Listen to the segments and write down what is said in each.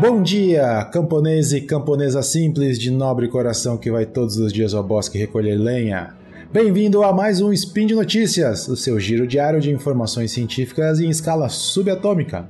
Bom dia, camponês e camponesa simples de nobre coração que vai todos os dias ao bosque recolher lenha. Bem-vindo a mais um Spin de Notícias, o seu giro diário de informações científicas em escala subatômica.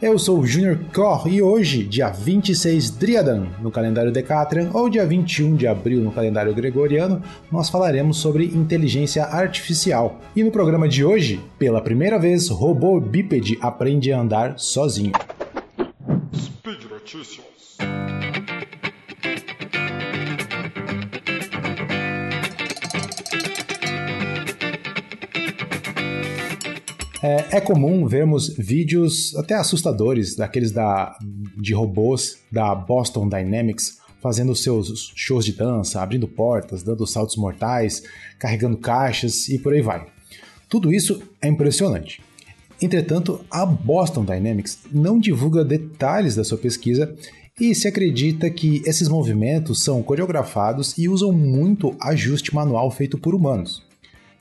Eu sou o Junior Cor e hoje, dia 26 Driadan no calendário Decatrian ou dia 21 de abril no calendário Gregoriano, nós falaremos sobre inteligência artificial. E no programa de hoje, pela primeira vez, robô bípede aprende a andar sozinho. Notícias. É, é, comum vermos vídeos até assustadores daqueles da, de robôs da Boston Dynamics fazendo seus shows de dança, abrindo portas, dando saltos mortais, carregando caixas e por aí vai. Tudo isso é impressionante. Entretanto, a Boston Dynamics não divulga detalhes da sua pesquisa e se acredita que esses movimentos são coreografados e usam muito ajuste manual feito por humanos.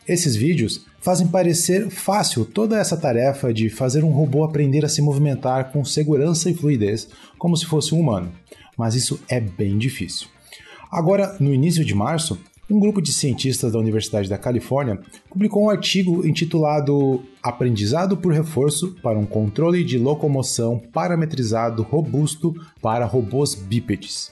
Esses vídeos fazem parecer fácil toda essa tarefa de fazer um robô aprender a se movimentar com segurança e fluidez, como se fosse um humano, mas isso é bem difícil. Agora, no início de março, um grupo de cientistas da Universidade da Califórnia publicou um artigo intitulado Aprendizado por Reforço para um Controle de Locomoção Parametrizado Robusto para Robôs Bípedes.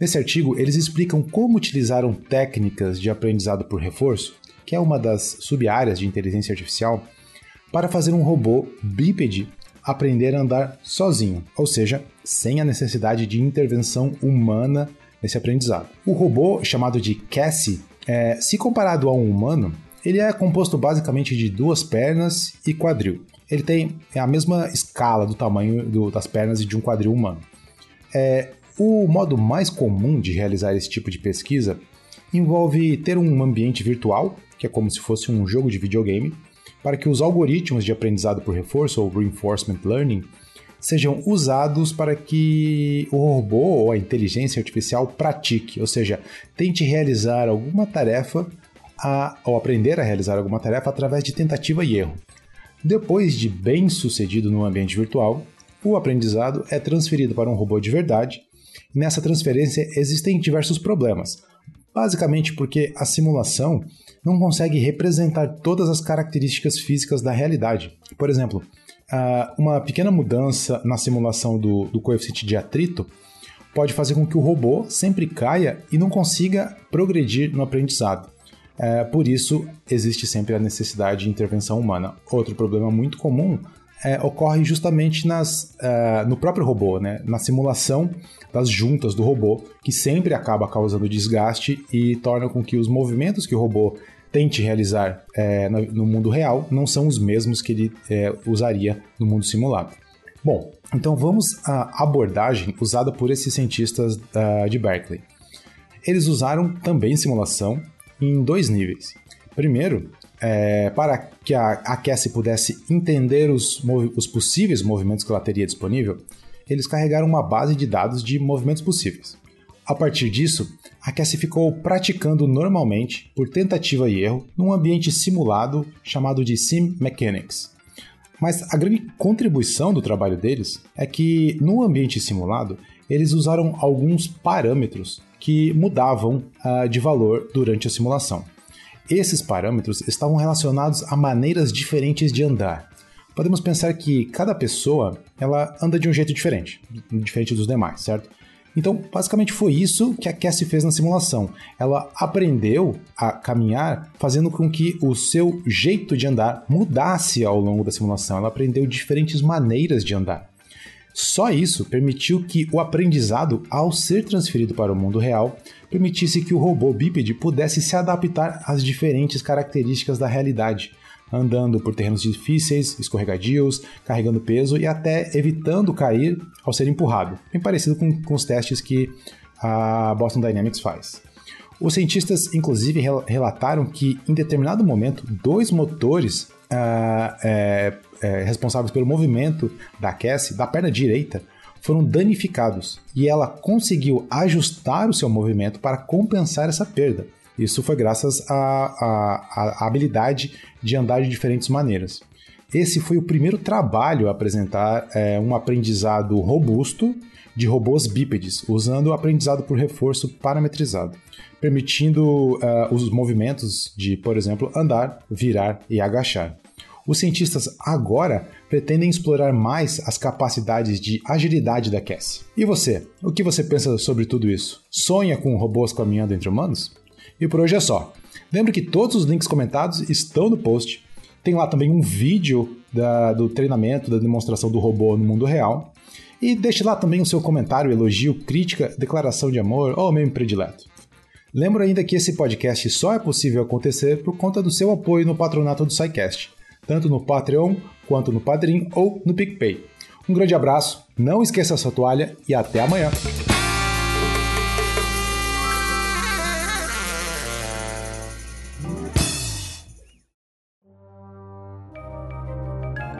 Nesse artigo, eles explicam como utilizaram técnicas de aprendizado por reforço, que é uma das sub-áreas de inteligência artificial, para fazer um robô bípede aprender a andar sozinho, ou seja, sem a necessidade de intervenção humana nesse aprendizado. O robô, chamado de Cassie, é, se comparado a um humano, ele é composto basicamente de duas pernas e quadril. Ele tem a mesma escala do tamanho do, das pernas e de um quadril humano. É, o modo mais comum de realizar esse tipo de pesquisa envolve ter um ambiente virtual, que é como se fosse um jogo de videogame, para que os algoritmos de aprendizado por reforço ou reinforcement learning sejam usados para que o robô ou a inteligência artificial pratique, ou seja, tente realizar alguma tarefa a, ou aprender a realizar alguma tarefa através de tentativa e erro. Depois de bem sucedido no ambiente virtual, o aprendizado é transferido para um robô de verdade. Nessa transferência existem diversos problemas, basicamente porque a simulação não consegue representar todas as características físicas da realidade. Por exemplo, uh, uma pequena mudança na simulação do, do coeficiente de atrito pode fazer com que o robô sempre caia e não consiga progredir no aprendizado. É, por isso, existe sempre a necessidade de intervenção humana. Outro problema muito comum é, ocorre justamente nas, uh, no próprio robô, né? na simulação das juntas do robô, que sempre acaba causando desgaste e torna com que os movimentos que o robô tente realizar é, no, mundo real não são os mesmos que ele é, usaria no mundo simulado. Bom, então vamos à abordagem usada por esses cientistas uh, de Berkeley. Eles usaram também simulação em dois níveis. Primeiro, é, para que a, a Cassie pudesse entender os, os possíveis movimentos que ela teria disponível, eles carregaram uma base de dados de movimentos possíveis. A partir disso, a Cassie ficou praticando normalmente, por tentativa e erro, num ambiente simulado chamado de Sim Mechanics. Mas a grande contribuição do trabalho deles é que, no ambiente simulado, eles usaram alguns parâmetros que mudavam uh, de valor durante a simulação. Esses parâmetros estavam relacionados a maneiras diferentes de andar. Podemos pensar que cada pessoa ela anda de um jeito diferente, diferente dos demais, certo? Então, basicamente foi isso que a Cassie fez na simulação. Ela aprendeu a caminhar fazendo com que o seu jeito de andar mudasse ao longo da simulação. Ela aprendeu diferentes maneiras de andar. Só isso permitiu que o aprendizado, ao ser transferido para o mundo real, permitisse que o robô bípede pudesse se adaptar às diferentes características da realidade, andando por terrenos difíceis, escorregadios, carregando peso e até evitando cair ao ser empurrado, bem parecido com, com os testes que a Boston Dynamics faz. Os cientistas, inclusive, relataram que em determinado momento, dois motores uh, é, é, responsáveis pelo movimento da Cassie, da perna direita, foram danificados e ela conseguiu ajustar o seu movimento para compensar essa perda. Isso foi graças à habilidade de andar de diferentes maneiras. Esse foi o primeiro trabalho a apresentar é, um aprendizado robusto de robôs bípedes, usando o aprendizado por reforço parametrizado, permitindo uh, os movimentos de, por exemplo, andar, virar e agachar. Os cientistas agora pretendem explorar mais as capacidades de agilidade da Cassie. E você? O que você pensa sobre tudo isso? Sonha com robôs caminhando entre humanos? E por hoje é só. Lembre que todos os links comentados estão no post. Tem lá também um vídeo da, do treinamento, da demonstração do robô no mundo real. E deixe lá também o seu comentário, elogio, crítica, declaração de amor ou meme predileto. Lembro ainda que esse podcast só é possível acontecer por conta do seu apoio no patronato do SciCast tanto no Patreon quanto no Padrim ou no PicPay. Um grande abraço, não esqueça a sua toalha e até amanhã!